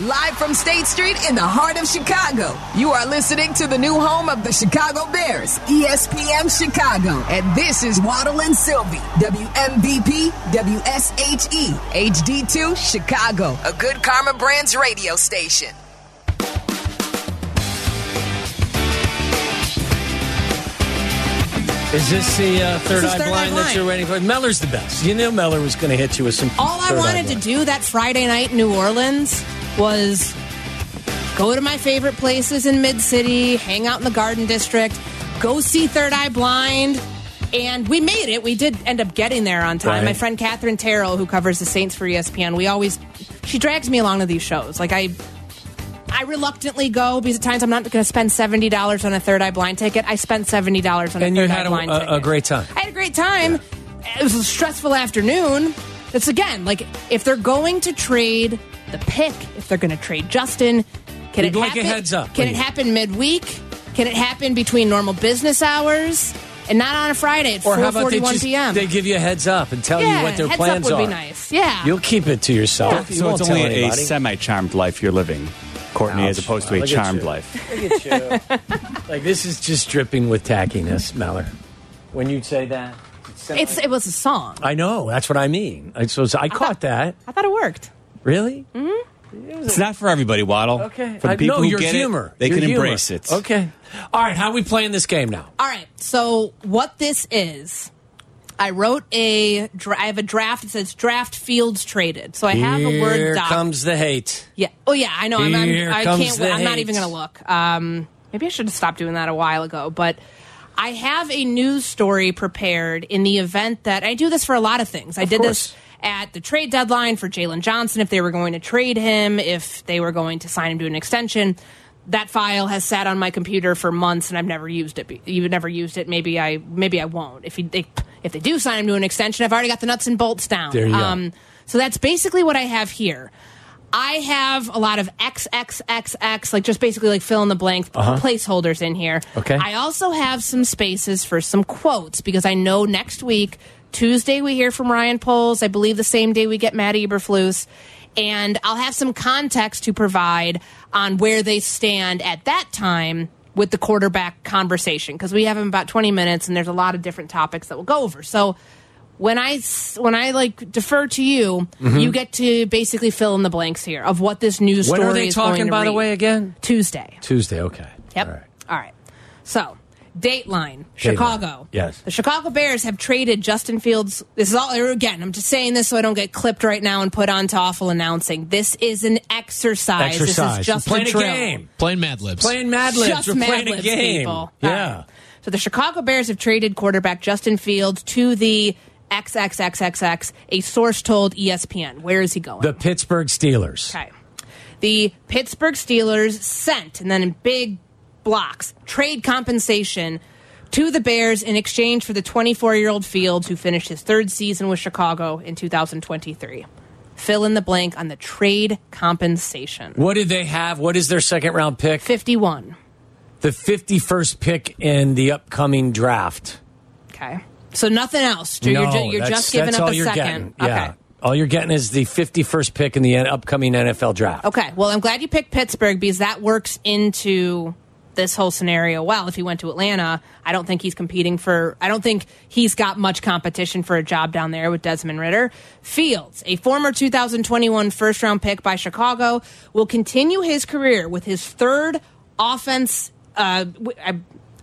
live from State Street in the heart of Chicago. You are listening to the new home of the Chicago Bears, ESPN Chicago. And this is Waddle and Silvy, WMVP, WSHE, HD2, Chicago, a good Karma Brands radio station. Is this the uh, third This eye Third Eye blind that Blind. you're waiting for? Meller's the best. You knew Meller was going to hit you with some. All I Third Eye wanted to do that Friday night in New Orleans was go to my favorite places in Mid City, hang out in the Garden District, go see Third Eye Blind. And we made it. We did end up getting there on time. Right. My friend Katherine Terrell, who covers the Saints for ESPN, we always she drags me along to these shows. Like I I reluctantly go because at times I'm not going to spend seventy dollars on a Third Eye Blind ticket. I spent seventy dollars on a Third Eye a, Blind a, ticket. a great time. I had a great time. It was a stressful afternoon. It's again like if they're going to trade the pick, if they're going to trade Justin, can You'd it like a happen? heads up, Can it happen midweek? Can it happen between normal business hours and not on a Friday at Or how about they forty one just p.m. they give you a heads up and tell Yeah, you what their heads up plans would are? be nice. Yeah. You'll keep it to yourself. You So it's tell only a semi-charmed life you're living, Courtney, as opposed to Look a at charmed you. life. Look at you. like this is just dripping with tackiness, Meller. When you say that, it's it was a song. I know that's what I mean. I suppose I caught that. I thought it worked. Really? It's not for everybody, Waddle. Okay. For the I people who your get humor. it, they Your can humor. embrace it. Okay. All right. How are we playing this game now? All right. So what this is, I wrote a. dra- I have a draft. It says draft fields traded. So I have a word doc. comes the hate. Yeah. Oh yeah. I know. I'm, I'm, Here I comes can't. the I'm not even going to look. Um, maybe I should have stopped doing that a while ago. But I have a news story prepared in the event that I do this for a lot of things. I did course. this at the trade deadline for Jaylon Johnson if they were going to trade him, if they were going to sign him to an extension. That file has sat on my computer for months and I've never used it. You've never used it. Maybe I maybe I won't. If he, they if they do sign him to an extension, I've already got the nuts and bolts down. There you go. Um, so that's basically what I have here. I have a lot of XXXX, like just basically like fill in the blank placeholders in here. Uh-huh. Okay. I also have some spaces for some quotes because I know next week, Tuesday, we hear from Ryan Poles. I believe the same day we get Matt Eberflus. And I'll have some context to provide on where they stand at that time with the quarterback conversation because we have about 20 minutes and there's a lot of different topics that we'll go over. So when I when I like defer to you, mm-hmm. you get to basically fill in the blanks here of what this news When story are they talking, by the way, again? Tuesday. Tuesday. Okay. Yep. All right. All right. So, Dateline, Chicago. Yes. The Chicago Bears have traded Justin Fields. This is all, again, I'm just saying this so I don't get clipped right now and put on to awful announcing. This is an exercise. This Exercise. is just We're playing a a game. Playing Mad Libs. Playing Mad Libs. Just We're Mad playing a Libs, game. people. Yeah. right. So the Chicago Bears have traded quarterback Justin Fields to the XXXXX. A source told ESPN. Where is he going? The Pittsburgh Steelers. Okay. The Pittsburgh Steelers sent, and then in big blocks, trade compensation to the Bears in exchange for the 24 year old Fields, who finished his third season with Chicago in 2023. Fill in the blank on the trade compensation. What did they have? What is their second round pick? 51. The 51st pick in the upcoming draft. Okay. So nothing else. You're, no, you're that's- just giving that's up all a you're second. Getting. Yeah. Okay. All you're getting is the 51st pick in the upcoming NFL draft. Okay. Well, I'm glad you picked Pittsburgh because that works into this whole scenario well. If he went to Atlanta, I don't think he's competing for, I don't think he's got much competition for a job down there with Desmond Ridder. Fields, a former 2021 first round pick by Chicago, will continue his career with his third offense. Uh, I-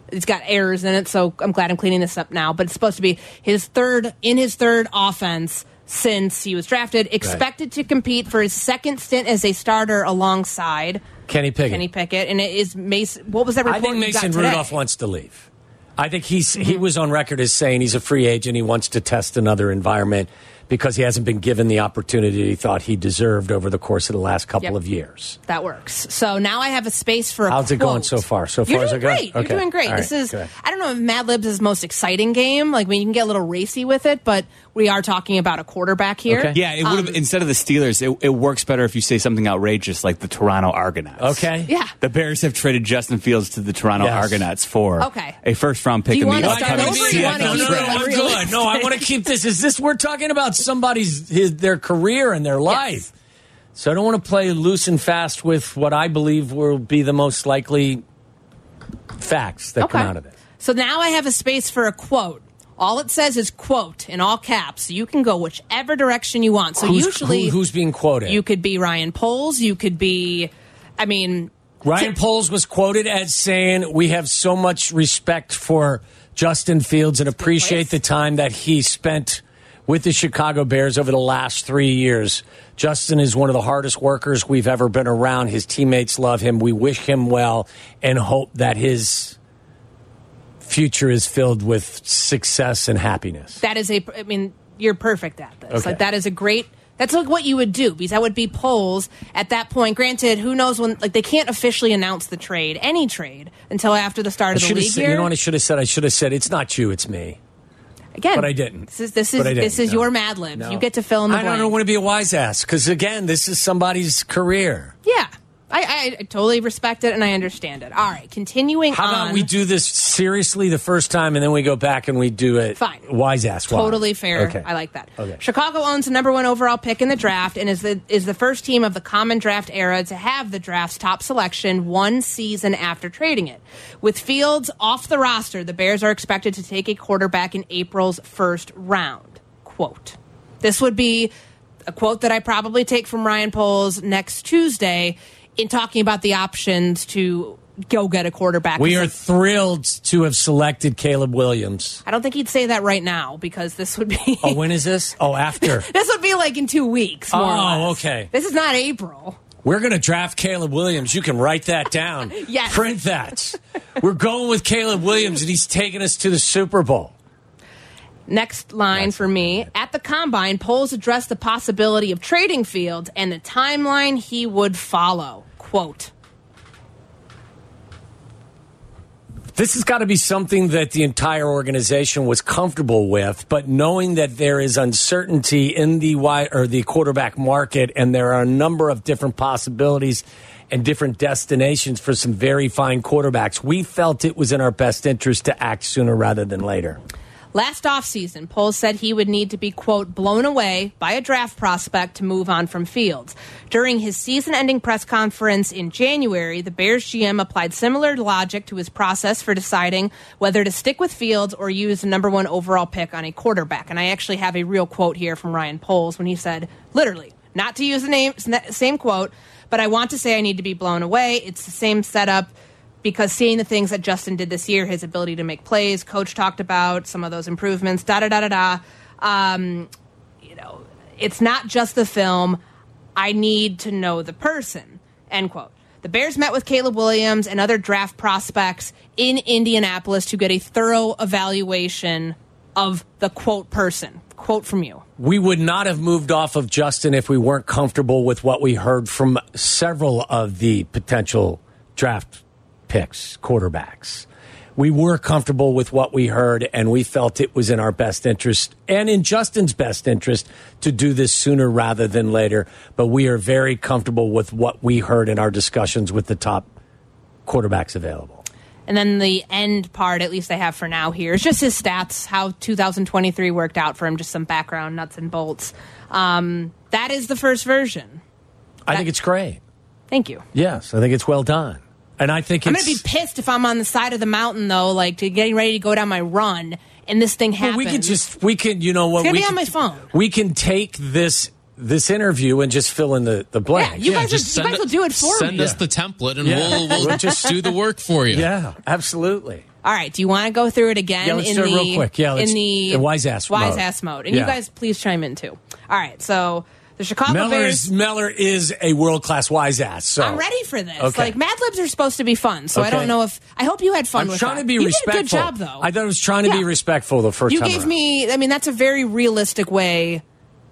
it's got errors in it, so I'm glad I'm cleaning this up now. But it's supposed to be his third in his third offense since he was drafted. Expected to compete for his second stint as a starter alongside Kenny Pickett. Kenny Pickett, and it is Mason. What was that report? I think Mason? Rudolph wants to leave. I think he's Mm-hmm. he was on record as saying he's a free agent. He wants to test another environment because he hasn't been given the opportunity he thought he deserved over the course of the last couple Yep. of years. That works. So now I have a space for. A How's it going so far? So You're far, doing it good? great. You're doing great. All this is. I don't know if Mad Libs is the most exciting game. Like, I mean, you can get a little racy with it, but we are talking about a quarterback here. Okay. Yeah, it would Um, instead of the Steelers, it, it works better if you say something outrageous like the Toronto Argonauts. Okay. Yeah. The Bears have traded Justin Fields to the Toronto Yes. Argonauts for Okay. a first round pick Do you in the wanna start upcoming over or you wanna CFL no, no, draft. no, I'm good. No, I want to keep this. Is this we're talking about somebody's his, their career and their life? So I don't want to play loose and fast with what I believe will be the most likely facts that come out of it. So now I have a space for a quote. All it says is quote in all caps. You can go whichever direction you want. So Who's, usually who- who's being quoted? you could be Ryan Poles, you could be I mean Ryan Poles was quoted as saying, "We have so much respect for Justin Fields and appreciate the time that he spent with the Chicago Bears over the last three years. Justin is one of the hardest workers we've ever been around. His teammates love him. We wish him well and hope that his future is filled with success and happiness." that is a I mean you're perfect at this. Okay. Like that is a great that's like what you would do because that would be Poles at that point. Granted, who knows when like they can't officially announce the trade, any trade, until after the start of the league said, year. you know what I should have said? I should have said, "It's not you, it's me." Again, but I didn't. This is this is But I didn't, this is no. your Mad Libs. No. You get to fill in the I blank. don't want to be a wise ass because again, this is somebody's career. Yeah, I, I, totally respect it and I understand it. All right, continuing How on. about we do this seriously the first time and then we go back and we do it Fine. wise ass wise? Totally fair. Okay. I like that. Okay. Chicago owns the number one overall pick in the draft and is the is the first team of the common draft era to have the draft's top selection one season after trading it. With Fields off the roster, the Bears are expected to take a quarterback in April's first round. Quote. This would be a quote that I probably take from Ryan Poles next Tuesday in talking about the options to go get a quarterback. We are thrilled to have selected Caleb Williams. I don't think he'd say that right now because this would be Oh, when is this? Oh, after. This would be like in two weeks. Oh, okay. This is not April. We're going to draft Caleb Williams. You can write that down. Yes. Print that. We're going with Caleb Williams and he's taking us to the Super Bowl. Next line for me. At the combine, Poles addressed the possibility of trading Fields and the timeline he would follow. Quote. This has got to be something that the entire organization was comfortable with, but knowing that there is uncertainty in the wide or the quarterback market, and there are a number of different possibilities and different destinations for some very fine quarterbacks, we felt it was in our best interest to act sooner rather than later. Last offseason, Poles said he would need to be, quote, blown away by a draft prospect to move on from Fields. During his season ending press conference in January, the Bears GM applied similar logic to his process for deciding whether to stick with Fields or use the number one overall pick on a quarterback. And I actually have a real quote here from Ryan Poles when he said, literally, not to use the name, same quote, but I want to say I need to be blown away. It's the same setup because seeing the things that Justin did this year, his ability to make plays, coach talked about some of those improvements, da da da da da. Um, you know, it's not just the film. I need to know the person. End quote. The Bears met with Caleb Williams and other draft prospects in Indianapolis to get a thorough evaluation of the quote person. Quote from you. We would not have moved off of Justin if we weren't comfortable with what we heard from several of the potential draft picks, quarterbacks. We were comfortable with what we heard, and we felt it was in our best interest and in Justin's best interest to do this sooner rather than later. But we are very comfortable with what we heard in our discussions with the top quarterbacks available. And then the end part, at least I have for now here, is just his stats, how 2023 worked out for him, just some background nuts and bolts. Um, that is the first version. I think it's great. Thank you. Yes, I think it's well done. And I think I'm going to be pissed if I'm on the side of the mountain, though, like to getting ready to go down my run, and this thing Well, happens. we can just we can you know what It's gonna we be on can- my phone. We can take this this interview and just fill in the the blank. Yeah, you guys, just will, you guys it- will do it for Send me. us the template and Yeah. we'll, we'll We'll just- do the work for you. Yeah, absolutely. All right. Do you want to go through it again? Yeah, let's in do it the, real quick. Yeah, let's- in the wise ass wise mode. ass mode, and Yeah. you guys please chime in too. All right. So the Chicago Meller Bears. is is a world class wise ass. So I'm ready for this. Okay. Like Mad Libs are supposed to be fun, so I don't know if I hope you had fun I'm with trying that. to be you respectful. Did a good job though. I thought I was trying to be respectful the first you time. gave around. me i mean that's a very realistic way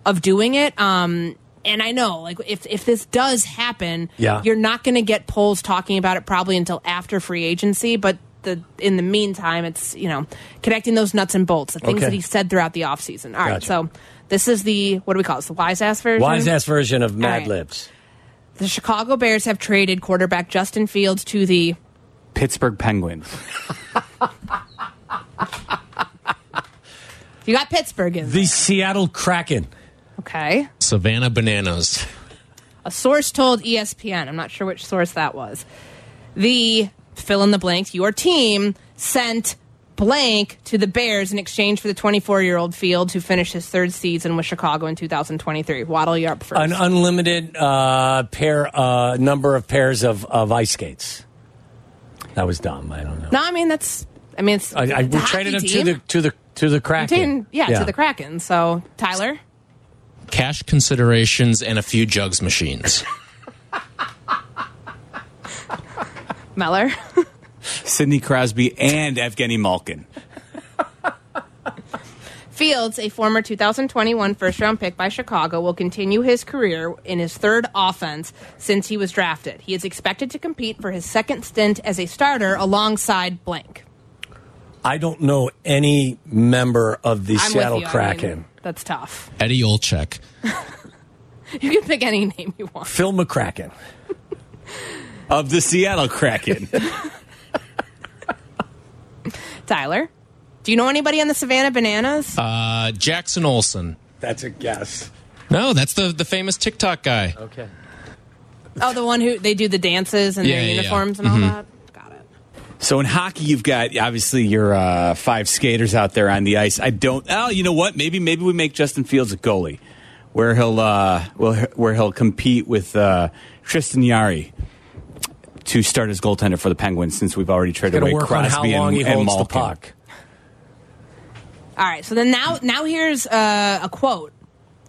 of doing it um and i know like if if this does happen Yeah. you're not going to get Poles talking about it probably until after free agency but the in the meantime it's you know connecting those nuts and bolts the things Okay. that he said throughout the offseason all right Gotcha. so this is the what do we call it the wise ass version wise ass version of Mad right. Libs. the chicago bears have traded quarterback justin fields to the Pittsburgh Penguins. you got pittsburgh in The Seattle Kraken. okay Savannah Bananas. A source told ESPN, I'm not sure which source that was, the fill in the blank, your team sent blank to the Bears in exchange for the 24 year old Fields who finished his third season with Chicago in 2023. Waddle, you're up first. An unlimited uh, pair, uh, number of pairs of, of ice skates. That was dumb. I don't know. no, I mean, that's, I mean, it's. I, I we traded him hockey to the to the to the Kraken. Taking- yeah, to the Kraken. So, Tyler? Cash considerations and a few jugs machines. Meller? Sidney Crosby and Evgeny Malkin. Fields, a former 2021 first round pick by Chicago, will continue his career in his third offense since he was drafted. He is expected to compete for his second stint as a starter alongside blank. I don't know any member of the I'm Seattle with you. I Kraken. mean, that's tough. Eddie Olczyk. You can pick any name you want. Phil McCracken. Of the Seattle Kraken. Tyler, do you know anybody on the Savannah Bananas? Uh, Jackson Olson. That's a guess. No, that's the, the famous TikTok guy. Okay. oh, the one who they do the dances and Yeah, their yeah, yeah. uniforms and all that? Got it. So in hockey, you've got obviously your uh, five skaters out there on the ice. I don't. Oh, you know what? Maybe maybe we make Justin Fields a goalie, where he'll uh, well, where he'll compete with uh, Tristan Jarry to start as goaltender for the Penguins. Since we've already traded Got to away work on Crosby how long and, and holds the Malkin. puck. All right, so then now now here's uh, a quote.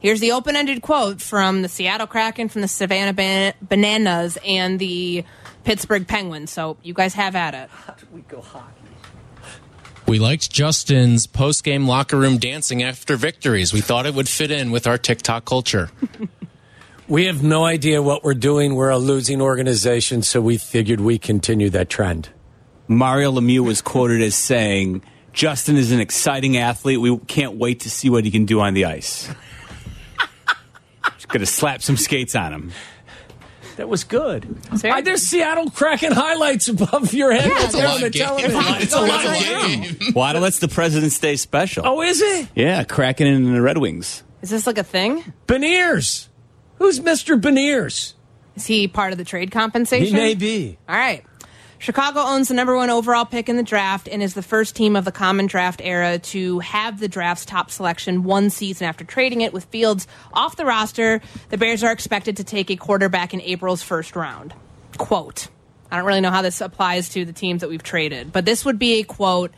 Here's the open-ended quote from the Seattle Kraken, from the Savannah Ban- Bananas, and the Pittsburgh Penguins. So you guys have at it. We go hockey. We liked Justin's post game locker room dancing after victories. We thought it would fit in with our TikTok culture. We have no idea what we're doing. We're a losing organization, so we figured we continue that trend. Mario Lemieux was quoted as saying, "Justin is an exciting athlete. We can't wait to see what he can do on the ice." Just gonna slap some skates on him. That was good. very Why, there's Seattle Kraken highlights above your head. Yeah, there on the live game. television. It's a live game. Waddle, that's the President's Day special. Oh, is it? Yeah, Kraken in the Red Wings. Is this like a thing? Beniers. Who's Mr. Beniers? Is he part of the trade compensation? He may be. All right. Chicago owns the number one overall pick in the draft and is the first team of the common draft era to have the draft's top selection one season after trading it with Fields off the roster. The Bears are expected to take a quarterback in April's first round. Quote. I don't really know how this applies to the teams that we've traded, but this would be a quote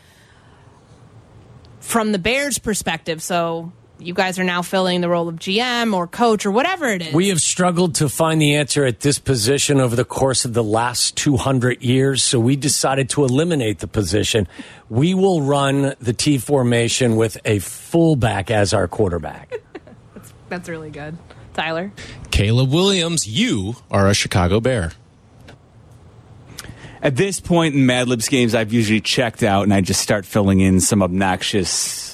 from the Bears' perspective. So you guys are now filling the role of GM or coach or whatever it is. We have struggled to find the answer at this position over the course of the last 200 years, so we decided to eliminate the position. We will run the T formation with a fullback as our quarterback. That's that's really good. Tyler? Caleb Williams, you are a Chicago Bear. At this point in Mad Libs games, I've usually checked out and I just start filling in some obnoxious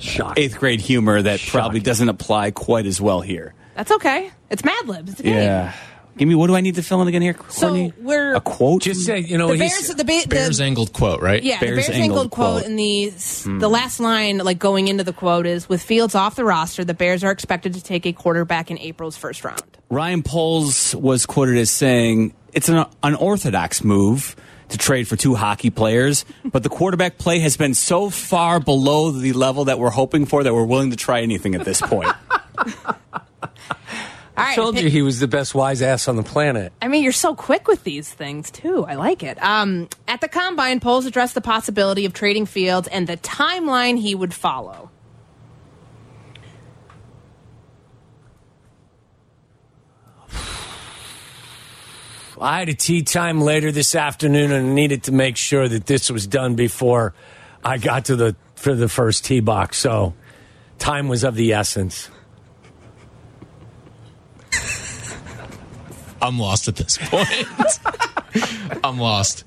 Shock. eighth grade humor that probably doesn't apply quite as well here. That's okay. It's Mad Libs. It's a game. Yeah. Give me, what do I need to fill in again here? So Courtney? we're A quote? Just say, you know, the he's- Bears. The, ba- the Bears angled quote, right? yeah, Bears the Bears angled angled quote, quote. and the the last line, like going into the quote, is with Fields off the roster, the Bears are expected to take a quarterback in April's first round. Ryan Poles was quoted as saying, It's an unorthodox move to trade for two hockey players, but the quarterback play has been so far below the level that we're hoping for that we're willing to try anything at this point. All right, told pick- you he was the best wise ass on the planet. I mean, you're so quick with these things too. I like it. Um, at the combine, Poles addressed the possibility of trading Fields and the timeline he would follow. I had a tea time later this afternoon and needed to make sure that this was done before I got to the for the first tee box. So time was of the essence. I'm lost at this point. I'm lost.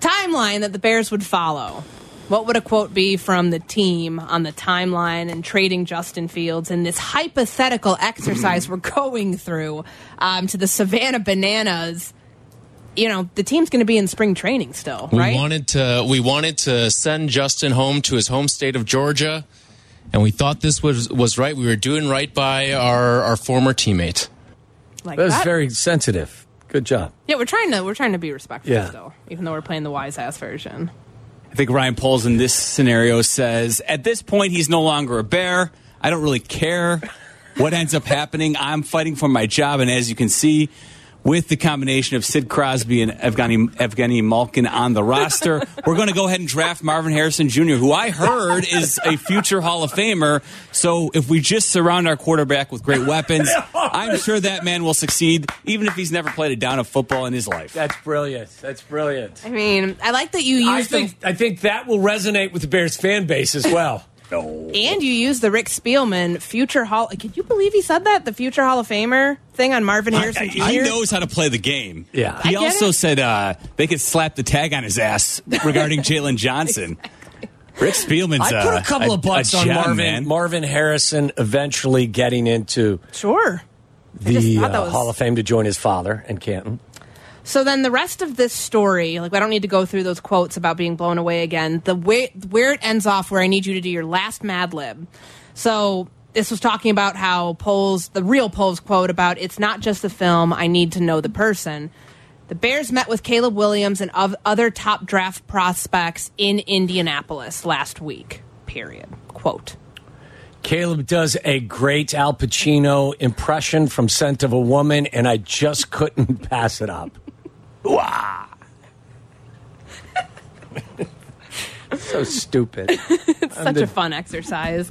timeline that the Bears would follow. What would a quote be from the team on the timeline and trading Justin Fields in this hypothetical exercise we're going through um, to the Savannah Bananas? You know, the team's going to be in spring training still, We right? wanted to we wanted to send Justin home to his home state of Georgia, and we thought this was was right. We were doing right by our our former teammate. Like That was that? very sensitive. Good job. yeah, we're trying to we're trying to be respectful Yeah. still, even though we're playing the wise ass version. I think Ryan Poles in this scenario says, at this point, he's no longer a bear. I don't really care what ends up happening. I'm fighting for my job. And as you can see, with the combination of Sid Crosby and Evgeny, Evgeny Malkin on the roster, we're going to go ahead and draft Marvin Harrison Jr., who I heard is a future Hall of Famer. So if we just surround our quarterback with great weapons, I'm sure that man will succeed, even if he's never played a down of football in his life. That's brilliant. That's brilliant. I mean, I like that you I use the I think that will resonate with the Bears fan base as well. And you use the Rick Spielman future Hall. Can you believe he said that the future Hall of Famer thing on Marvin Harrison Jr. He knows how to play the game. Yeah. He I also it. said uh, they could slap the tag on his ass regarding Jaylon Johnson. Rick Spielman's I put uh, a couple of bucks on gem, Marvin man. Marvin Marvin Harrison eventually getting into Sure. I just the thought uh, was- Hall of Fame to join his father in Canton. So then the rest of this story, like I don't need to go through those quotes about being blown away again. The way where it ends off, where I need you to do your last Mad Lib. So this was talking about how Poles, the real Poles quote about it's not just the film. I need to know the person. The Bears met with Caleb Williams and other top draft prospects in Indianapolis last week. Period. Quote. Caleb does a great Al Pacino impression from Scent of a Woman, and I just couldn't pass it up. Wah! so stupid. It's such a fun exercise.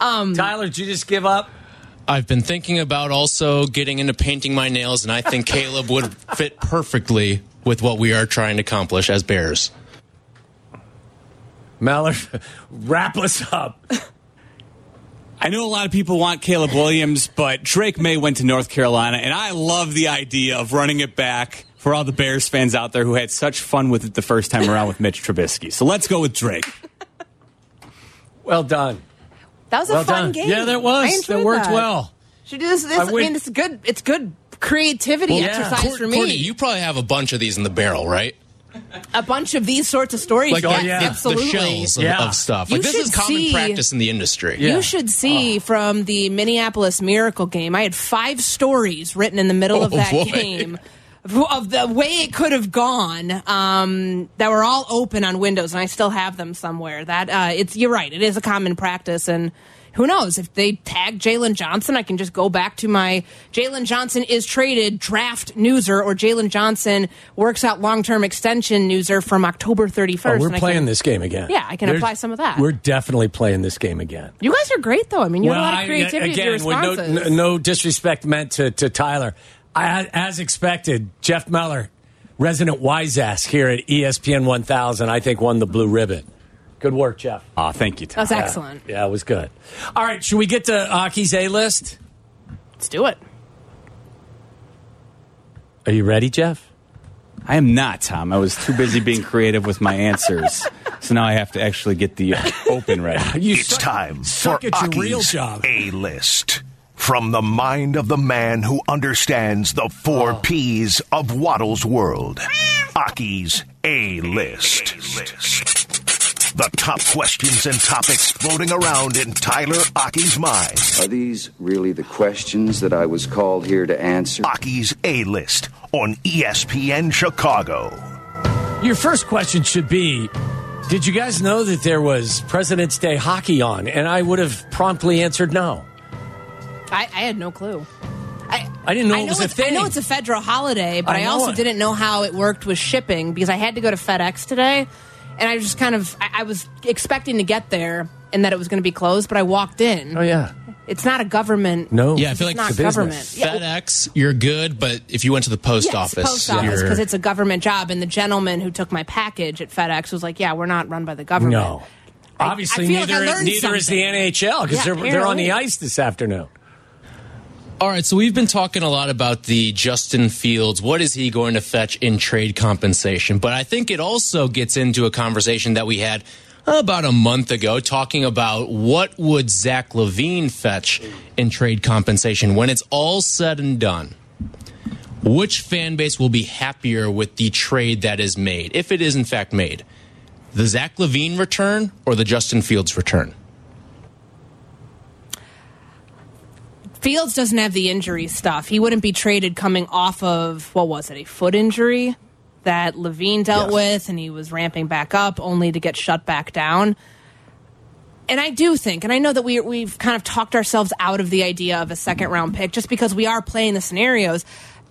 Um, Tyler, did you just give up? I've been thinking about also getting into painting my nails, and I think Caleb would fit perfectly with what we are trying to accomplish as Bears. Mallard, wrap us up. I know a lot of people want Caleb Williams, but Drake Maye went to North Carolina, and I love the idea of running it back for all the Bears fans out there who had such fun with it the first time around with Mitch Trubisky. So let's go with Drake. Well done. that was a fun done. game. Yeah, that was. enjoyed That worked that. well. Should do this. this I I, mean, it's good. It's good creativity Well, yeah. exercise Court- for me. Courtney, you probably have a bunch of these in the barrel, right? a bunch of these sorts of stories. Like oh, yes, oh, yeah. absolutely. the shells of, Yeah. of stuff. You Like this is common see- practice in the industry. Yeah. You should see oh. from the Minneapolis Miracle game. I had five stories written in the middle oh, of Oh, that boy. game of the way it could have gone. Um, that were all open on Windows, and I still have them somewhere. That uh, it's you're right. It is a common practice, and who knows if they tag Jaylon Johnson, I can just go back to my Jaylon Johnson is traded draft newser or Jaylon Johnson works out long term extension newser from October 31st. Oh, we're playing can- this game again. Yeah, I can There's- apply some of that. We're definitely playing this game again. You guys are great, though. I mean, you have a lot I- of creativity again, with your no, responses. no, no disrespect meant to, to Tyler. I, as expected, Jeff Meller, resident wise ass here at ESPN 1000, I think won the blue ribbon. Good work, Jeff. Oh, thank you, Tom. That's excellent. Yeah, it was good. All right, should we get to Aki's A list? Let's do it. Are you ready, Jeff? I am not, Tom. I was too busy being creative with my answers. So now I have to actually get the open ready. You It's suck- time suck for at your real Aki's job. A list. From the mind of the man who understands the four Oh. P's of Waddle's world. Aki's A list. The top questions and topics floating around in Tyler Aki's mind. Are these really the questions that I was called here to answer? Aki's A list on ESPN Chicago. Your first question should be Did you guys know that there was President's Day hockey on? And I would have promptly answered no. I, I had no clue. I, I didn't know I it know was a it's, I know it's a federal holiday, but I I, know also it. didn't know how it worked with shipping because I had to go to FedEx today, and I just kind of I, I was expecting to get there and that it was going to be closed, but I walked in. Oh, yeah. It's not a government. No. Yeah, I feel like it's not it's a government. Yeah, FedEx, you're good, but if you went to the post Yes, office, post office you're- because it's a government job, and the gentleman who took my package at FedEx was like, "Yeah, we're not run by the government." No. I- Obviously, I feel like I neither, learned neither is the something. NHL because Yeah, they're, they're on the ice this afternoon. All right, so we've been talking a lot about the Justin Fields. What is he going to fetch in trade compensation? But I think it also gets into a conversation that we had about a month ago talking about what would Zach LaVine fetch in trade compensation when it's all said and done. Which fan base will be happier with the trade that is made, if it is in fact made? The Zach LaVine return or the Justin Fields return? Fields doesn't have the injury stuff. He wouldn't be traded coming off of what was it, a foot injury that LaVine dealt Yes. with, and he was ramping back up only to get shut back down. And I do think, and I know that we we've kind of talked ourselves out of the idea of a second round pick just because we are playing the scenarios.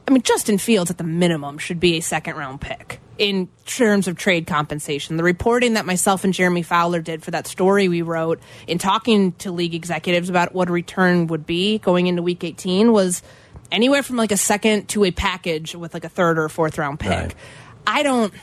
I mean, Justin Fields at the minimum should be a second round pick in terms of trade compensation. The reporting that myself and Jeremy Fowler did for that story we wrote in talking to league executives about what a return would be going into week 18 was anywhere from like a second to a package with like a third or a fourth round pick. Right. I don't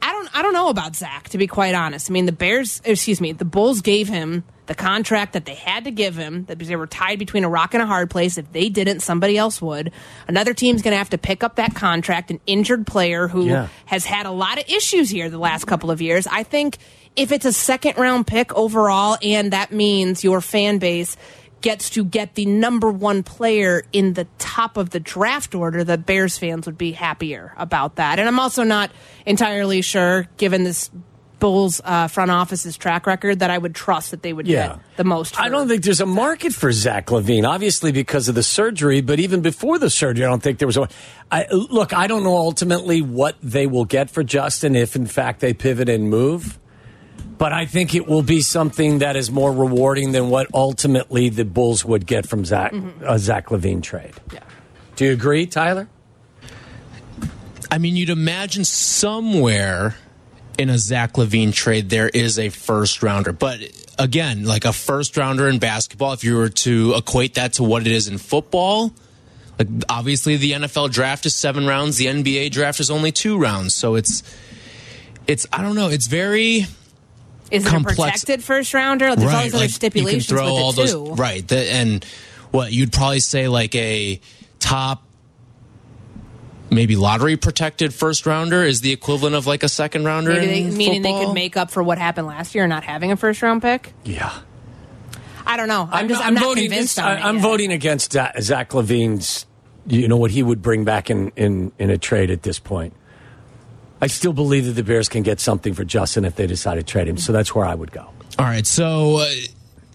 I don't I don't know about Zach to be quite honest. I mean the Bears excuse me, the Bulls gave him the contract that they had to give him that because they were tied between a rock and a hard place. If they didn't, somebody else would. Another team's gonna have to pick up that contract, an injured player who Yeah. has had a lot of issues here the last couple of years. I think if it's a second round pick overall and that means your fan base gets to get the number one player in the top of the draft order, the Bears fans would be happier about that. And I'm also not entirely sure, given this Bulls uh, front office's track record, that I would trust that they would Yeah. get the most. I don't think there's a market for Zach LaVine, obviously because of the surgery, but even before the surgery, I don't think there was a. I, look, I don't know ultimately what they will get for Justin if, in fact, they pivot and move. But I think it will be something that is more rewarding than what ultimately the Bulls would get from Zach, a Zach LaVine trade. Yeah. Do you agree, Tyler? I mean, you'd imagine somewhere in a Zach LaVine trade there is a first rounder, but again, like a first rounder in basketball, if you were to equate that to what it is in football, like obviously the NFL draft is seven rounds, the NBA draft is only two rounds, so it's it's I don't know, it's very Is it complex- a protected first rounder? There's all these other like, stipulations you can throw all it those too. right, the, and what you'd probably say like a top maybe lottery protected first rounder is the equivalent of like a second rounder. Maybe they, in meaning they could make up for what happened last year, not having a first round pick. Yeah. I don't know. I'm, just I'm, not voting. convinced. I, on it I'm yet. voting against Za- Zach LaVine's. You know what he would bring back in, in in a trade at this point. I still believe that the Bears can get something for Justin if they decide to trade him. So that's where I would go. All right, so uh,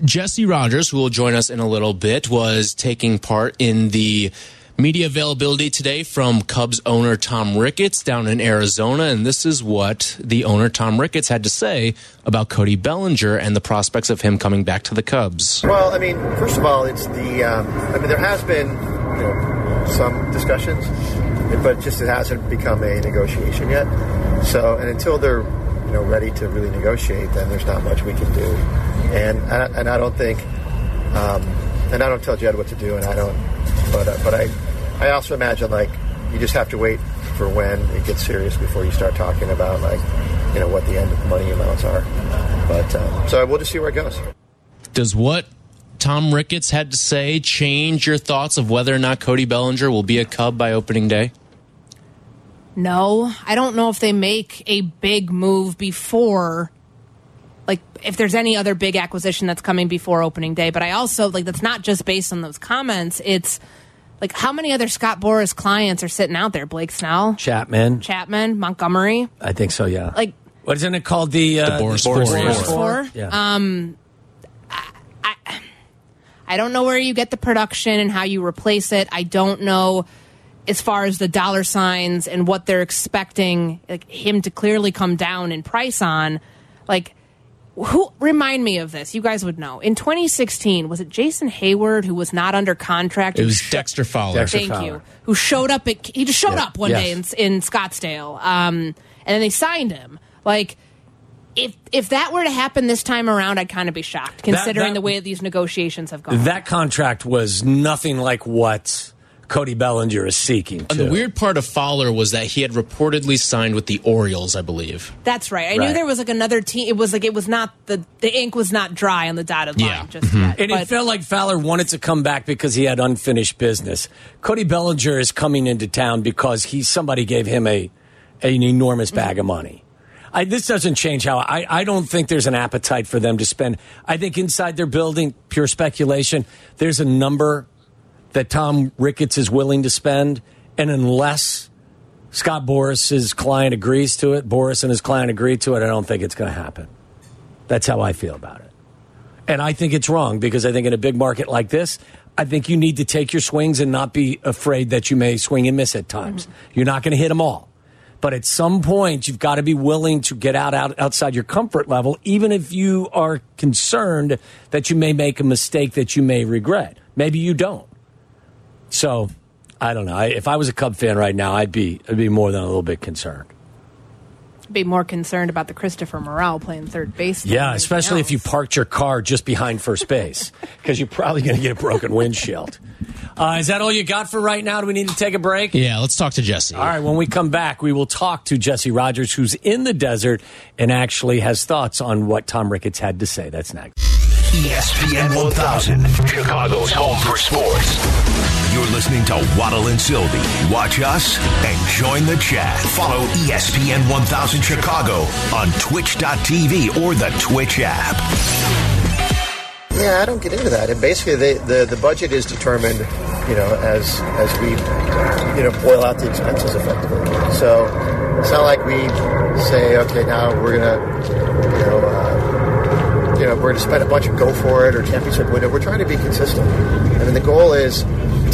Jesse Rogers, who will join us in a little bit, was taking part in the media availability today from Cubs owner Tom Ricketts down in Arizona, and this is what the owner Tom Ricketts had to say about Cody Bellinger and the prospects of him coming back to the Cubs. Well, I mean, first of all, it's the. Um, I mean, there has been you know, some discussions, but just it hasn't become a negotiation yet. So, and until they're you know ready to really negotiate, then there's not much we can do. And I, and I don't think, um, and I don't tell Jed what to do, and I don't. But uh, but I I also imagine like you just have to wait for when it gets serious before you start talking about like you know what the end money amounts are. But um, so we'll just see where it goes. Does what Tom Ricketts had to say change your thoughts of whether or not Cody Bellinger will be a Cub by opening day? No, I don't know if they make a big move before, like, if there's any other big acquisition that's coming before opening day. But I also, like, that's not just based on those comments. It's, like, how many other Scott Boras clients are sitting out there? Blake Snell, Chapman, Chapman, Montgomery? I think so. Yeah. Like, what isn't it called? The, uh, Boras Boras Four. Four. Four? Yeah. I don't know where you get the production and how you replace it. I don't know as far as the dollar signs and what they're expecting like him to clearly come down in price on. Like who remind me of this? You guys would know. In 2016, was it Jason Heyward who was not under contract? It Who was sh- Dexter Fowler. Dexter Thank Fowler. you. Who showed up at he just showed Yeah. up one Yes. day in, in Scottsdale. Um, and then they signed him. Like if if that were to happen this time around, I'd kind of be shocked, considering that- the way that these negotiations have gone. that contract was nothing like what Cody Bellinger is seeking. And the weird part of Fowler was that he had reportedly signed with the Orioles, I believe. That's right. I Right. knew there was like another team. It was like it was not the the ink was not dry on the dotted line Yeah. just mm-hmm. yet. And but it felt like Fowler wanted to come back because he had unfinished business. Cody Bellinger is coming into town because he somebody gave him a an enormous bag of money. I, this doesn't change how I, I don't think there's an appetite for them to spend. I think inside their building, pure speculation, there's a number that Tom Ricketts is willing to spend, and unless Scott Boras's client agrees to it, Boras and his client agree to it, I don't think it's going to happen. That's how I feel about it. And I think it's wrong because I think in a big market like this, I think you need to take your swings and not be afraid that you may swing and miss at times. Mm-hmm. You're not going to hit them all. But at some point, you've got to be willing to get out, out outside your comfort level, even if you are concerned that you may make a mistake that you may regret. Maybe you don't. So, I don't know. I, if I was a Cub fan right now, I'd be I'd be more than a little bit concerned. Be more concerned about the Christopher Morel playing third base. Yeah, anything especially if you parked your car just behind first base, because you're probably going to get a broken windshield. Uh, is that all you got for right now? Do we need to take a break? Yeah, let's talk to Jesse. All right, when we come back, we will talk to Jesse Rogers, who's in the desert and actually has thoughts on what Tom Ricketts had to say. That's next. ESPN 1000, Chicago's home for sports. You're listening to Waddle and Silvy. Watch us and join the chat. Follow ESPN 1000 Chicago on twitch.tv or the Twitch app. Yeah, I don't get into that. And basically, the the budget is determined, you know, as as we, you know, boil out the expenses effectively. So it's not like we say, okay, now we're gonna, you know, you know, we're gonna spend a bunch of go for it or championship winner. We're trying to be consistent. I mean, the goal is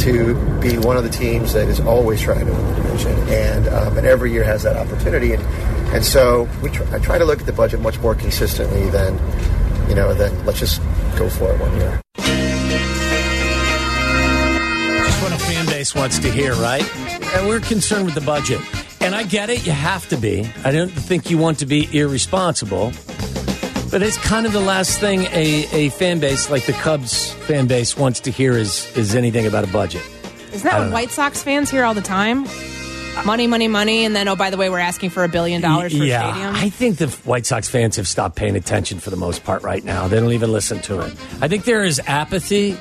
to be one of the teams that is always trying to win the division, and um, and every year has that opportunity. And and so we try, I try to look at the budget much more consistently than, you know, than let's just go for it one year. Just what a fan base wants to hear, right? And we're concerned with the budget. And I get it, you have to be. I don't think you want to be irresponsible. But it's kind of the last thing a, a fan base like the Cubs fan base wants to hear is, is anything about a budget. Isn't that what know. White Sox fans hear all the time? Money, money, money, and then oh, by the way, we're asking for a billion dollars for yeah, a stadium. I think the White Sox fans have stopped paying attention for the most part right now. They don't even listen to it. I think there is apathy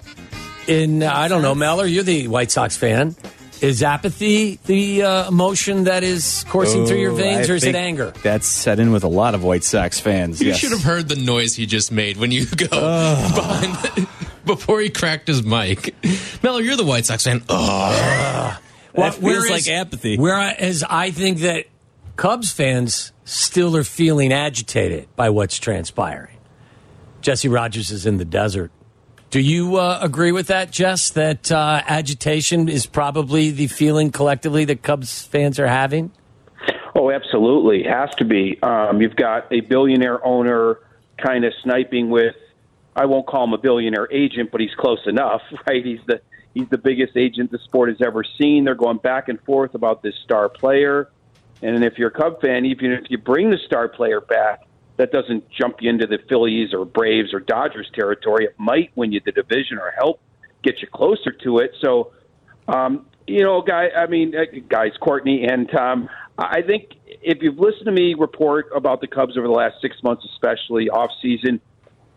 in, uh, I don't know, Meller, you're the White Sox fan. Is apathy the uh, emotion that is coursing through your Oh, veins, I or is it anger? That's set in with a lot of White Sox fans. You yes. should have heard the noise he just made when you go behind the, before he cracked his mic. Mel, you're the White Sox fan. Oh, That feels like apathy. Whereas I think that Cubs fans still are feeling agitated by what's transpiring. Jesse Rogers is in the desert. Do you uh, agree with that, Jess? That uh, agitation is probably the feeling collectively that Cubs fans are having? Oh, absolutely. Has to be. Um, you've got a billionaire owner kind of sniping with, I won't call him a billionaire agent, but he's close enough, right? He's the he's the biggest agent the sport has ever seen. They're going back and forth about this star player. And if you're a Cub fan, even if you bring the star player back, that doesn't jump you into the Phillies or Braves or Dodgers territory. It might win you the division or help get you closer to it. So, um, you know, guy, I mean, uh, guys, Courtney and Tom, I think if you've listened to me report about the Cubs over the last six months, especially off season,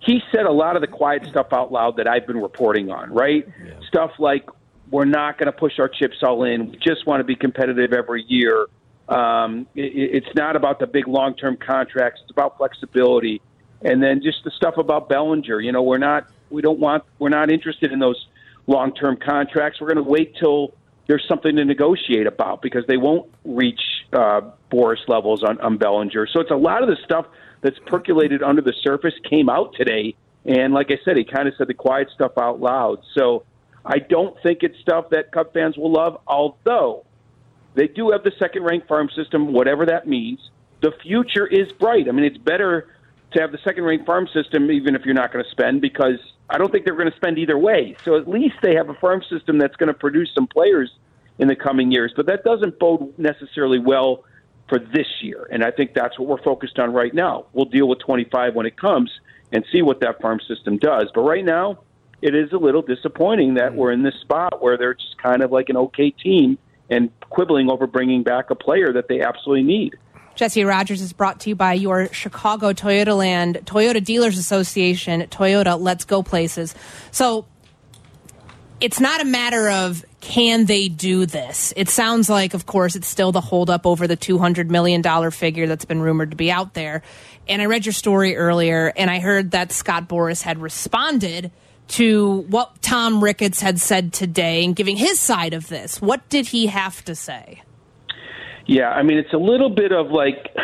he said a lot of the quiet stuff out loud that I've been reporting on, right? Stuff like we're not going to push our chips all in. We just want to be competitive every year. Um, it, it's not about the big long term contracts. It's about flexibility, and then just the stuff about Bellinger. You know, we're not we don't want we're not interested in those long term contracts. We're going to wait till there's something to negotiate about because they won't reach uh, Boras levels on, on Bellinger. So it's a lot of the stuff that's percolated under the surface came out today, and like I said, he kind of said the quiet stuff out loud. So I don't think it's stuff that Cub fans will love, although they do have the second ranked farm system, whatever that means. The future is bright. I mean, it's better to have the second ranked farm system, even if you're not going to spend, because I don't think they're going to spend either way. So at least they have a farm system that's going to produce some players in the coming years. But that doesn't bode necessarily well for this year. And I think that's what we're focused on right now. We'll deal with 25 when it comes and see what that farm system does. But right now, it is a little disappointing that we're in this spot where they're just kind of like an okay team and quibbling over bringing back a player that they absolutely need. Jesse Rogers is brought to you by your Chicago Toyota Land, Toyota Dealers Association, Toyota Let's Go Places. So it's not a matter of can they do this. It sounds like, of course, it's still the holdup over the $200 million figure that's been rumored to be out there. And I read your story earlier, and I heard that Scott Boras had responded to what Tom Ricketts had said today and giving his side of this. What did he have to say? Yeah, I mean, it's a little bit of like,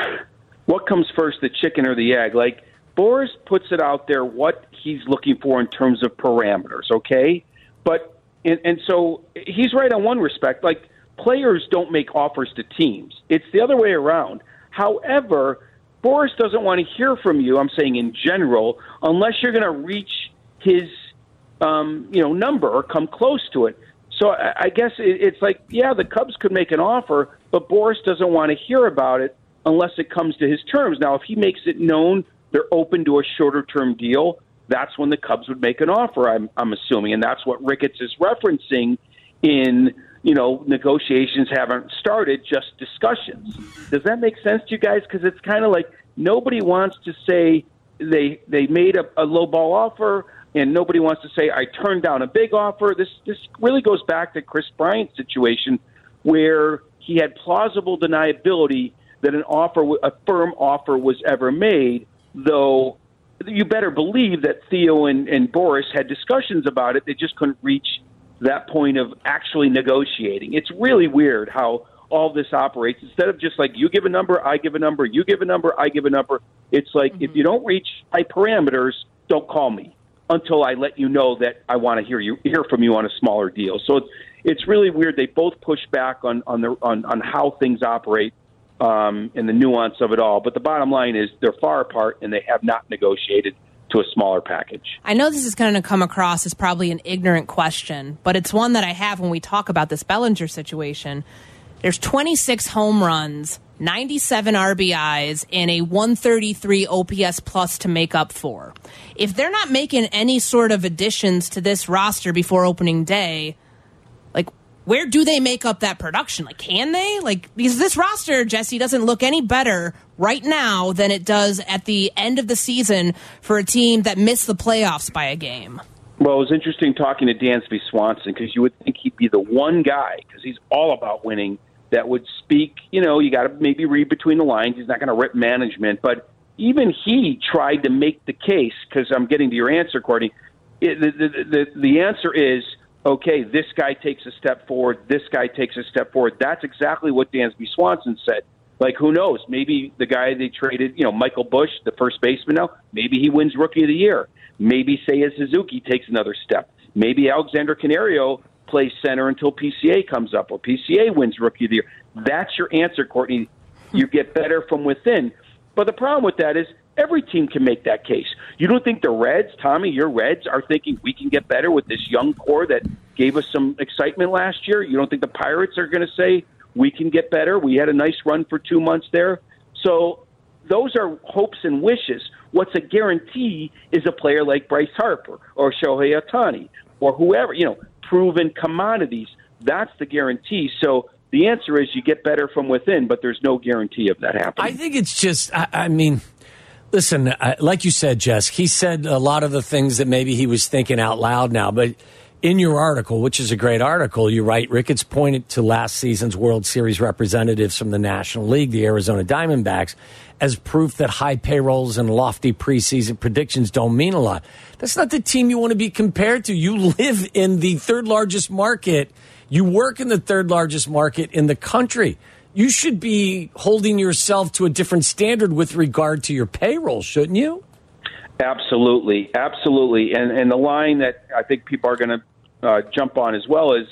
what comes first, the chicken or the egg? Like, Boras puts it out there what he's looking for in terms of parameters, okay? But and, and so he's right on one respect. Like players don't make offers to teams; it's the other way around. However, Boras doesn't want to hear from you. I'm saying in general, unless you're going to reach his, um, you know, number or come close to it. So I, guess it, it's like, yeah, the Cubs could make an offer, but Boras doesn't want to hear about it unless it comes to his terms. Now, if he makes it known they're open to a shorter term deal, that's when the Cubs would make an offer. I'm, I'm assuming, and that's what Ricketts is referencing in you know negotiations haven't started, just discussions. Does that make sense to you guys? Because it's kind of like nobody wants to say they they made a, a low ball offer, and nobody wants to say I turned down a big offer. This this really goes back to Kris Bryant's situation, where he had plausible deniability that an offer, a firm offer, was ever made, though you better believe that Theo and, and Boras had discussions about it. They just couldn't reach that point of actually negotiating. It's really weird how all this operates. Instead of just like you give a number, I give a number, you give a number, I give a number. It's like mm-hmm. if you don't reach high parameters, don't call me until I let you know that I want to hear you hear from you on a smaller deal. So it's it's really weird. They both push back on on the on, on how things operate um, and the nuance of it all. But the bottom line is they're far apart and they have not negotiated to a smaller package. I know this is going to come across as probably an ignorant question, but it's one that I have when we talk about this Bellinger situation. There's 26 home runs, 97 RBIs, and a 133 OPS plus to make up for. If they're not making any sort of additions to this roster before opening day, like where do they make up that production? Like, can they? Like, because this roster, Jesse, doesn't look any better right now than it does at the end of the season for a team that missed the playoffs by a game. Well, it was interesting talking to Dansby Swanson because you would think he'd be the one guy because he's all about winning that would speak. You know, you got to maybe read between the lines. He's not going to rip management, but even he tried to make the case because I'm getting to your answer, Courtney. It, the, the, the, the answer is okay, this guy takes a step forward, this guy takes a step forward. That's exactly what Dansby Swanson said. Like, who knows? Maybe the guy they traded, you know, Michael Busch, the first baseman now, maybe he wins Rookie of the Year. Maybe Seiya Suzuki takes another step. Maybe Alexander Canario plays center until PCA comes up, or PCA wins Rookie of the Year. That's your answer, Courtney. You get better from within. But the problem with that is every team can make that case. You don't think the Reds, Tommy, your Reds, are thinking we can get better with this young core that gave us some excitement last year? You don't think the Pirates are going to say we can get better? We had a nice run for two months there. So those are hopes and wishes. What's a guarantee is a player like Bryce Harper or Shohei Ohtani or whoever, you know, proven commodities. That's the guarantee. So the answer is you get better from within, but there's no guarantee of that happening. I think it's just, I, I mean, listen, uh, like you said, Jess, he said a lot of the things that maybe he was thinking out loud now, but in your article, which is a great article, you write Ricketts pointed to last season's World Series representatives from the National League, the Arizona Diamondbacks, as proof that high payrolls and lofty preseason predictions don't mean a lot. That's not the team you want to be compared to. You live in the third largest market, you work in the third largest market in the country. You should be holding yourself to a different standard with regard to your payroll, shouldn't you? Absolutely, absolutely. And and the line that I think people are going to uh, jump on as well is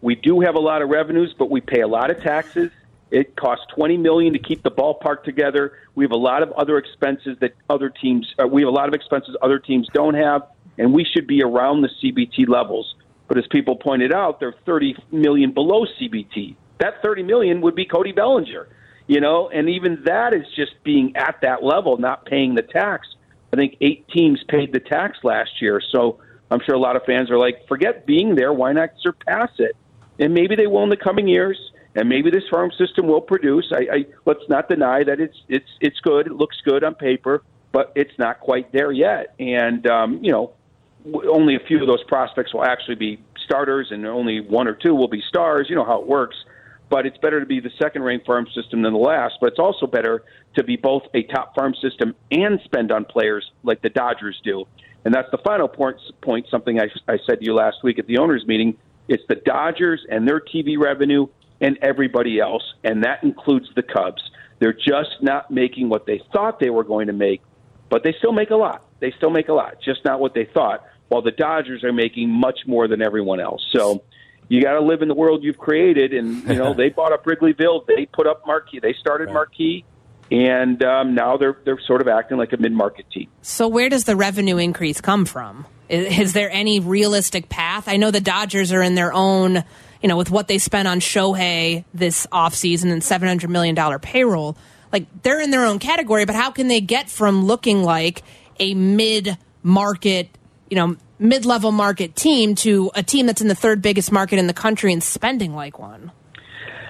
we do have a lot of revenues, but we pay a lot of taxes. It costs twenty million to keep the ballpark together. We have a lot of other expenses that other teams. Uh, we have a lot of expenses other teams don't have, and we should be around the CBT levels. But as people pointed out, they're thirty million below CBT. That thirty million would be Cody Bellinger, you know, and even that is just being at that level, not paying the tax. I think eight teams paid the tax last year, so I'm sure a lot of fans are like, forget being there. Why not surpass it? And maybe they will in the coming years. And maybe this farm system will produce. I, I let's not deny that it's it's it's good. It looks good on paper, but it's not quite there yet. And um, you know, only a few of those prospects will actually be starters, and only one or two will be stars. You know how it works. But it's better to be the second ranked farm system than the last. But it's also better to be both a top farm system and spend on players like the Dodgers do. And that's the final point, point something I, I said to you last week at the owners' meeting. It's the Dodgers and their TV revenue and everybody else, and that includes the Cubs. They're just not making what they thought they were going to make, but they still make a lot. They still make a lot, just not what they thought. while the Dodgers are making much more than everyone else. So you got to live in the world you've created. And you know, they bought up Wrigleyville, they put up Marquee, they started Marquee, and um, now they're they're sort of acting like a mid market team. So where does the revenue increase come from? Is, is there any realistic path? I know the Dodgers are in their own, you know, with what they spent on Shohei this offseason and $700 million payroll. Like, they're in their own category, but how can they get from looking like a mid market, you know, mid level market team to a team that's in the third biggest market in the country and spending like one?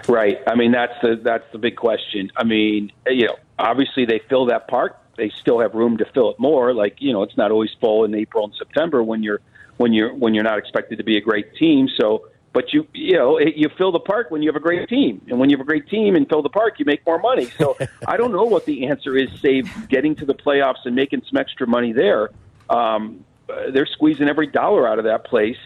Right. I mean, that's the that's the big question. I mean, you know, obviously they fill that park they still have room to fill it more. Like you know, it's not always full in April and September when you're when you're when you're not expected to be a great team. So, but you you know you fill the park when you have a great team, and when you have a great team and fill the park, you make more money. So I don't know what the answer is. Save getting to the playoffs and making some extra money there. Um, they're squeezing every dollar out of that place,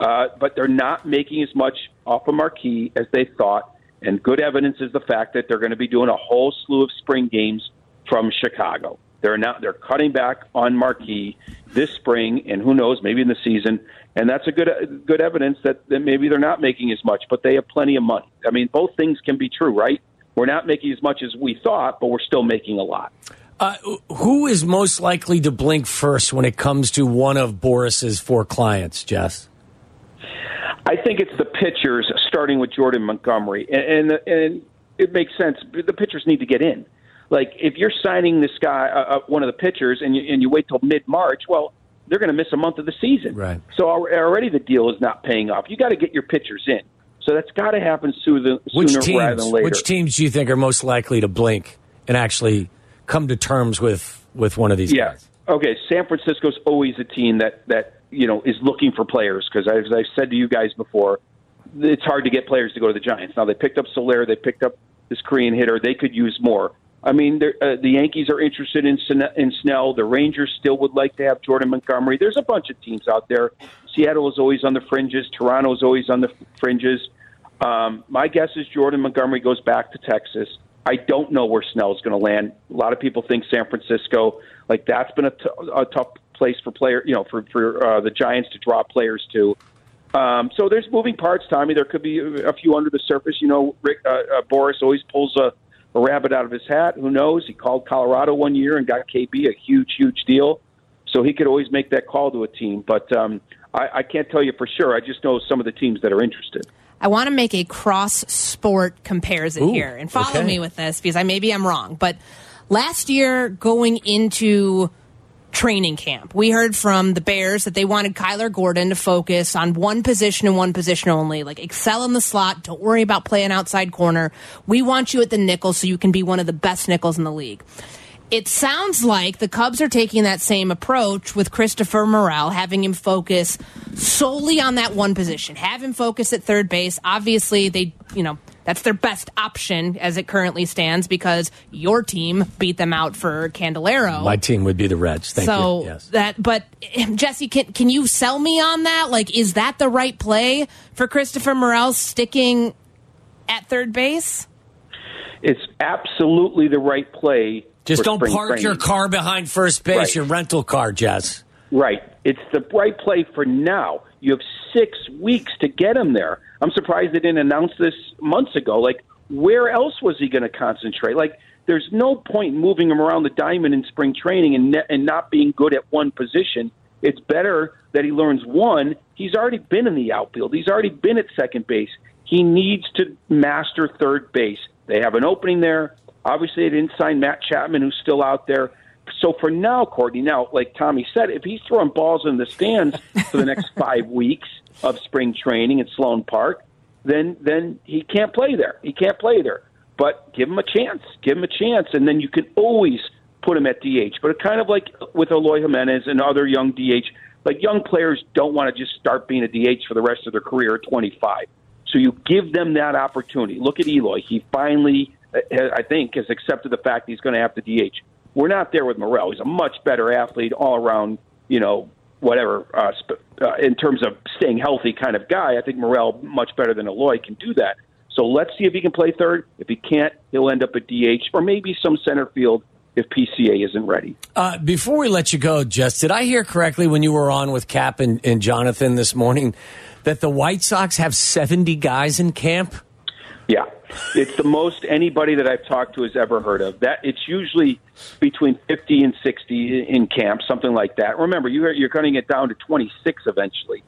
uh, but they're not making as much off a marquee as they thought. And good evidence is the fact that they're going to be doing a whole slew of spring games from Chicago. They're now they're cutting back on Marquee this spring, and who knows, maybe in the season. And that's a good good evidence that, that maybe they're not making as much, but they have plenty of money. I mean, both things can be true, right? We're not making as much as we thought, but we're still making a lot. Uh, who is most likely to blink first when it comes to one of Boras's four clients, Jess? I think it's the pitchers, starting with Jordan Montgomery, and and, and it makes sense. The pitchers need to get in like if you're signing this guy, uh, uh, one of the pitchers, and you, and you wait till mid March, well, they're going to miss a month of the season. Right. So already the deal is not paying off. You got to get your pitchers in. So that's got to happen sooner, which sooner teams, rather than later. Which teams do you think are most likely to blink and actually come to terms with with one of these yeah. guys? Okay, San Francisco's always a team that that you know is looking for players because as I've said to you guys before, it's hard to get players to go to the Giants. Now they picked up Soler, they picked up this Korean hitter. They could use more. I mean, uh, the Yankees are interested in, in Snell. The Rangers still would like to have Jordan Montgomery. There's a bunch of teams out there. Seattle is always on the fringes. Toronto is always on the fringes. Um, my guess is Jordan Montgomery goes back to Texas. I don't know where Snell is going to land. A lot of people think San Francisco. Like that's been a, t- a tough place for player, you know, for for uh, the Giants to draw players to. Um, so there's moving parts, Tommy. There could be a few under the surface. You know, Rick uh, uh, Boras always pulls a a rabbit out of his hat. Who knows? He called Colorado one year and got KB a huge, huge deal. So he could always make that call to a team. But um, I, I can't tell you for sure. I just know some of the teams that are interested. I want to make a cross sport comparison Ooh, here and follow okay. me with this because I maybe I'm wrong. But last year, going into training camp. We heard from the Bears that they wanted Kyler Gordon to focus on one position and one position only, like excel in the slot. Don't worry about playing outside corner. We want you at the nickel so you can be one of the best nickels in the league. It sounds like the Cubs are taking that same approach with Christopher Morel, having him focus solely on that one position. Have him focus at third base. Obviously, they, you know, that's their best option as it currently stands because your team beat them out for Candelario. My team would be the Reds. Thank so you. Yes. that, but Jesse, can can you sell me on that? Like, is that the right play for Christopher Morel sticking at third base? It's absolutely the right play. Just don't park training. your car behind first base, Right. your rental car, Jess. Right. It's the right play for now. You have six weeks to get him there. I'm surprised they didn't announce this months ago. Like, where else was he going to concentrate? Like, there's no point in moving him around the diamond in spring training and ne- and not being good at one position. It's better that he learns one. He's already been in the outfield. He's already been at second base. He needs to master third base. They have an opening there. Obviously, they didn't sign Matt Chapman, who's still out there. So for now, Courtney, now, like Tommy said, if he's throwing balls in the stands for the next five weeks of spring training at Sloan Park, then then he can't play there. He can't play there. But give him a chance. Give him a chance, and then you can always put him at DH. But kind of like with Eloy Jimenez and other young DH, like young players don't want to just start being a DH for the rest of their career at 25. So you give them that opportunity. Look at Eloy. He finally, I think, has accepted the fact he's going to have to DH. We're not there with Morel. He's a much better athlete, all around, you know, whatever, uh, sp- uh, in terms of staying healthy kind of guy. I think Morel, much better than Eloy, can do that. So let's see if he can play third. If he can't, he'll end up at DH or maybe some center field if PCA isn't ready. Uh, before we let you go, Jess, did I hear correctly when you were on with Kap and, and Jonathan this morning that the White Sox have 70 guys in camp? Yeah, it's the most anybody that I've talked to has ever heard of. That it's usually between fifty and sixty in camp, something like that. Remember, you're you're cutting it down to twenty six eventually.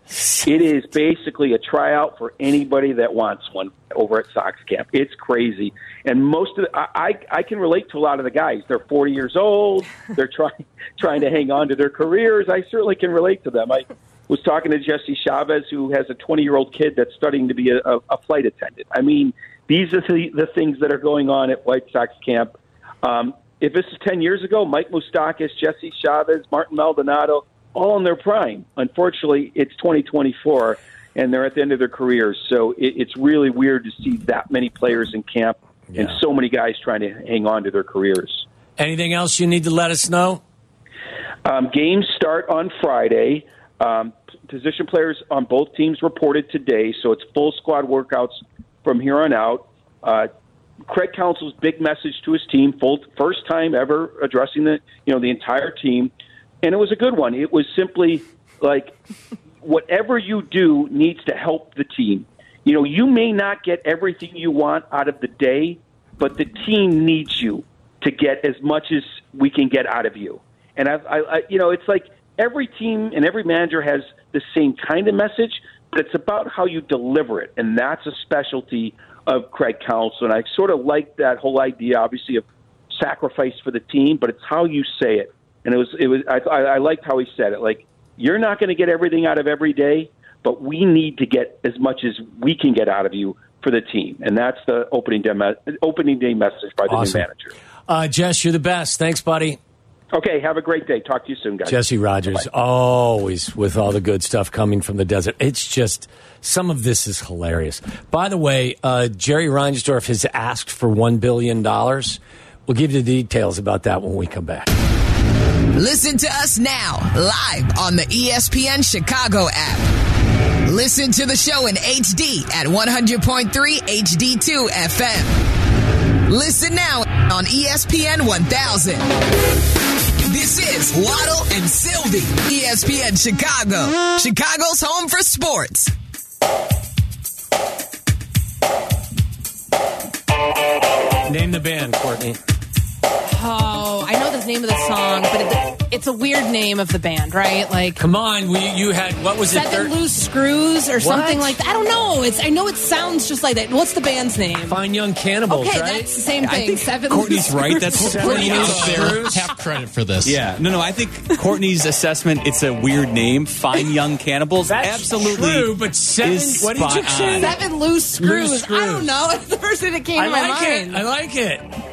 It is basically a tryout for anybody that wants one over at Sox camp. It's crazy, and most of the, I I can relate to a lot of the guys. They're forty years old. They're trying trying to hang on to their careers. I certainly can relate to them. I was talking to Jesse Chavez, who has a 20 year old kid that's studying to be a, a flight attendant. I mean, these are the, the things that are going on at White Sox camp. Um, if this is 10 years ago, Mike Moustakas, Jesse Chavez, Martin Maldonado, all in their prime. Unfortunately, it's 2024, and they're at the end of their careers. So it, it's really weird to see that many players in camp Yeah. and so many guys trying to hang on to their careers. Anything else you need to let us know? Um, games start on Friday. Um, position players on both teams reported today, so it's full squad workouts from here on out. Uh, Craig Counsell's big message to his team, full, first time ever addressing the you know the entire team, and it was a good one. It was simply like whatever you do needs to help the team. You know, you may not get everything you want out of the day, but the team needs you to get as much as we can get out of you. And I, I, I you know, it's like every team and every manager has the same kind of message, it's about how you deliver it, and that's a specialty of Craig Counsell. And I sort of like that whole idea, obviously, of sacrifice for the team, but it's how you say it. And it was, it was, I, I I liked how he said it. Like, you're not going to get everything out of every day, but we need to get as much as we can get out of you for the team. And that's the opening day, opening day message by the Awesome. new manager. Uh, Jess, you're the best. Thanks, buddy. Okay, have a great day. Talk to you soon, guys. Jesse Rogers, always with all the good stuff coming from the desert. It's just some of this is hilarious. By the way, uh, Jerry Reinsdorf has asked for $1 billion. We'll give you the details about that when we come back. Listen to us now, live on the ESPN Chicago app. Listen to the show in HD at 100.3 HD2 FM. Listen now on ESPN 1000. This is Waddle and Silvy, ESPN Chicago, Chicago's home for sports. Name the band, Courtney. Oh, I know the name of the song, but it, it's a weird name of the band, right? Like Come on, we, you had, what was it? Seven thir- Loose Screws or something like that. I don't know. It's I know it sounds just like that. What's the band's name? Fine Young Cannibals, Okay, right? that's the same I thing. think Seven Courtney's Loose right. That's Screws. pretty Loose unfair. Half credit for this. Yeah, no, no. I think Courtney's assessment. It's a weird name. Fine young cannibals. That's Absolutely true, but seven, what did you spot say? Seven Loose Screws. Loose I don't know. It's the first thing that came I to my like mind. it. I like it.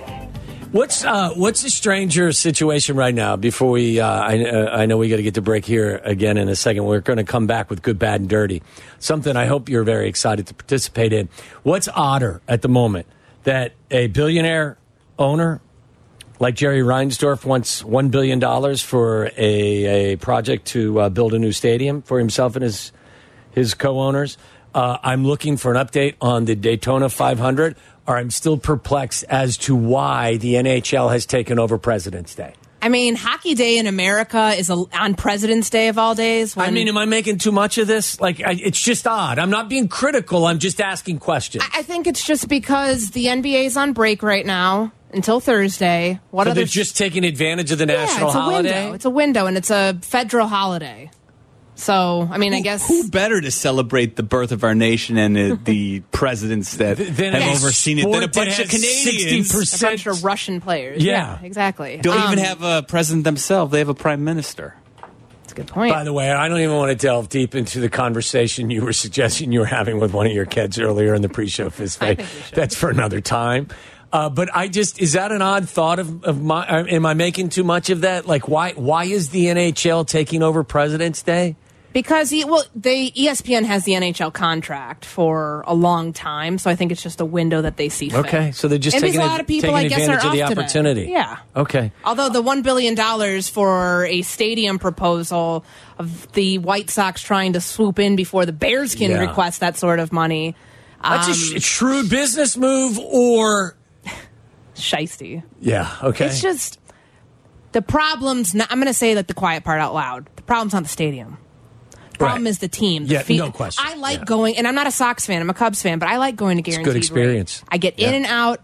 What's uh, what's the stranger situation right now? Before we, uh, I, uh, I know we got to get to break here again in a second. We're going to come back with good, bad, and dirty. Something I hope you're very excited to participate in. What's odder at the moment that a billionaire owner like Jerry Reinsdorf wants one billion dollars for a, a project to uh, build a new stadium for himself and his his co-owners. Uh, I'm looking for an update on the Daytona 500, or I'm still perplexed as to why the NHL has taken over President's Day. I mean, Hockey Day in America is a, on President's Day of all days. I mean, am I making too much of this? Like, I, it's just odd. I'm not being critical. I'm just asking questions. I think it's just because the NBA is on break right now until Thursday. What so other they're just taking advantage of the yeah, national it's a holiday. window. It's a window, and it's a federal holiday. So, I mean, I guess Who better to celebrate the birth of our nation and uh, the presidents that Then have overseen it than a bunch of Canadians? 60% a bunch of Russian players. Yeah. exactly. Don't Um, even have a president themselves. They have a prime minister. That's a good point. By the way, I don't even want to delve deep into the conversation you were suggesting you were having with one of your kids earlier in the pre-show fist I fight. think we should. That's for another time. Uh, but I just is that an odd thought of, of my? uh, Am I making too much of that? Like, why why is the NHL taking over President's Day? Because he, well, they E ESPN has the NHL contract for a long time, so I think it's just a window that they see. Fit. Okay, so they're just and taking, a lot of people, I guess, advantage are of the off today. opportunity. Yeah. Okay. Although the one billion dollars for a stadium proposal of the White Sox trying to swoop in before the Bears can Yeah. request that sort of money, That's a um, sh- shrewd business move, or shisty. yeah. Okay. It's just The problem's not, I'm going to say like the quiet part out loud. The problem's not the stadium. The problem Right. is the team. The Yeah, fe- no question. I like Yeah. going, and I'm not a Sox fan. I'm a Cubs fan, but I like going to a good guaranteed. rate. experience. I get in and out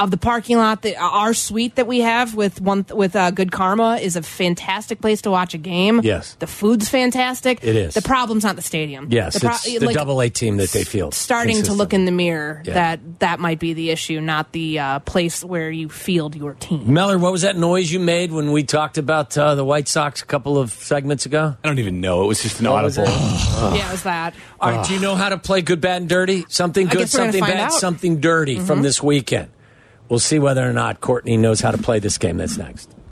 of the parking lot. The, our suite that we have with one with uh, Good Karma is a fantastic place to watch a game. Yes. the food's fantastic. It is. The problem's not the stadium. Yes, the pro- it's the like, double A team that they field. starting to look in the mirror Yeah. that that might be the issue, not the uh, place where you field your team. Meller, what was that noise you made when we talked about uh, the White Sox a couple of segments ago? I don't even know. It was just an What was audible. Yeah, it was that. All right, do you know how to play good, bad, and dirty? Something good, guess we're gonna something find bad. Mm-hmm. something dirty from this weekend. We'll see whether or not Courtney knows how to play this game. That's next.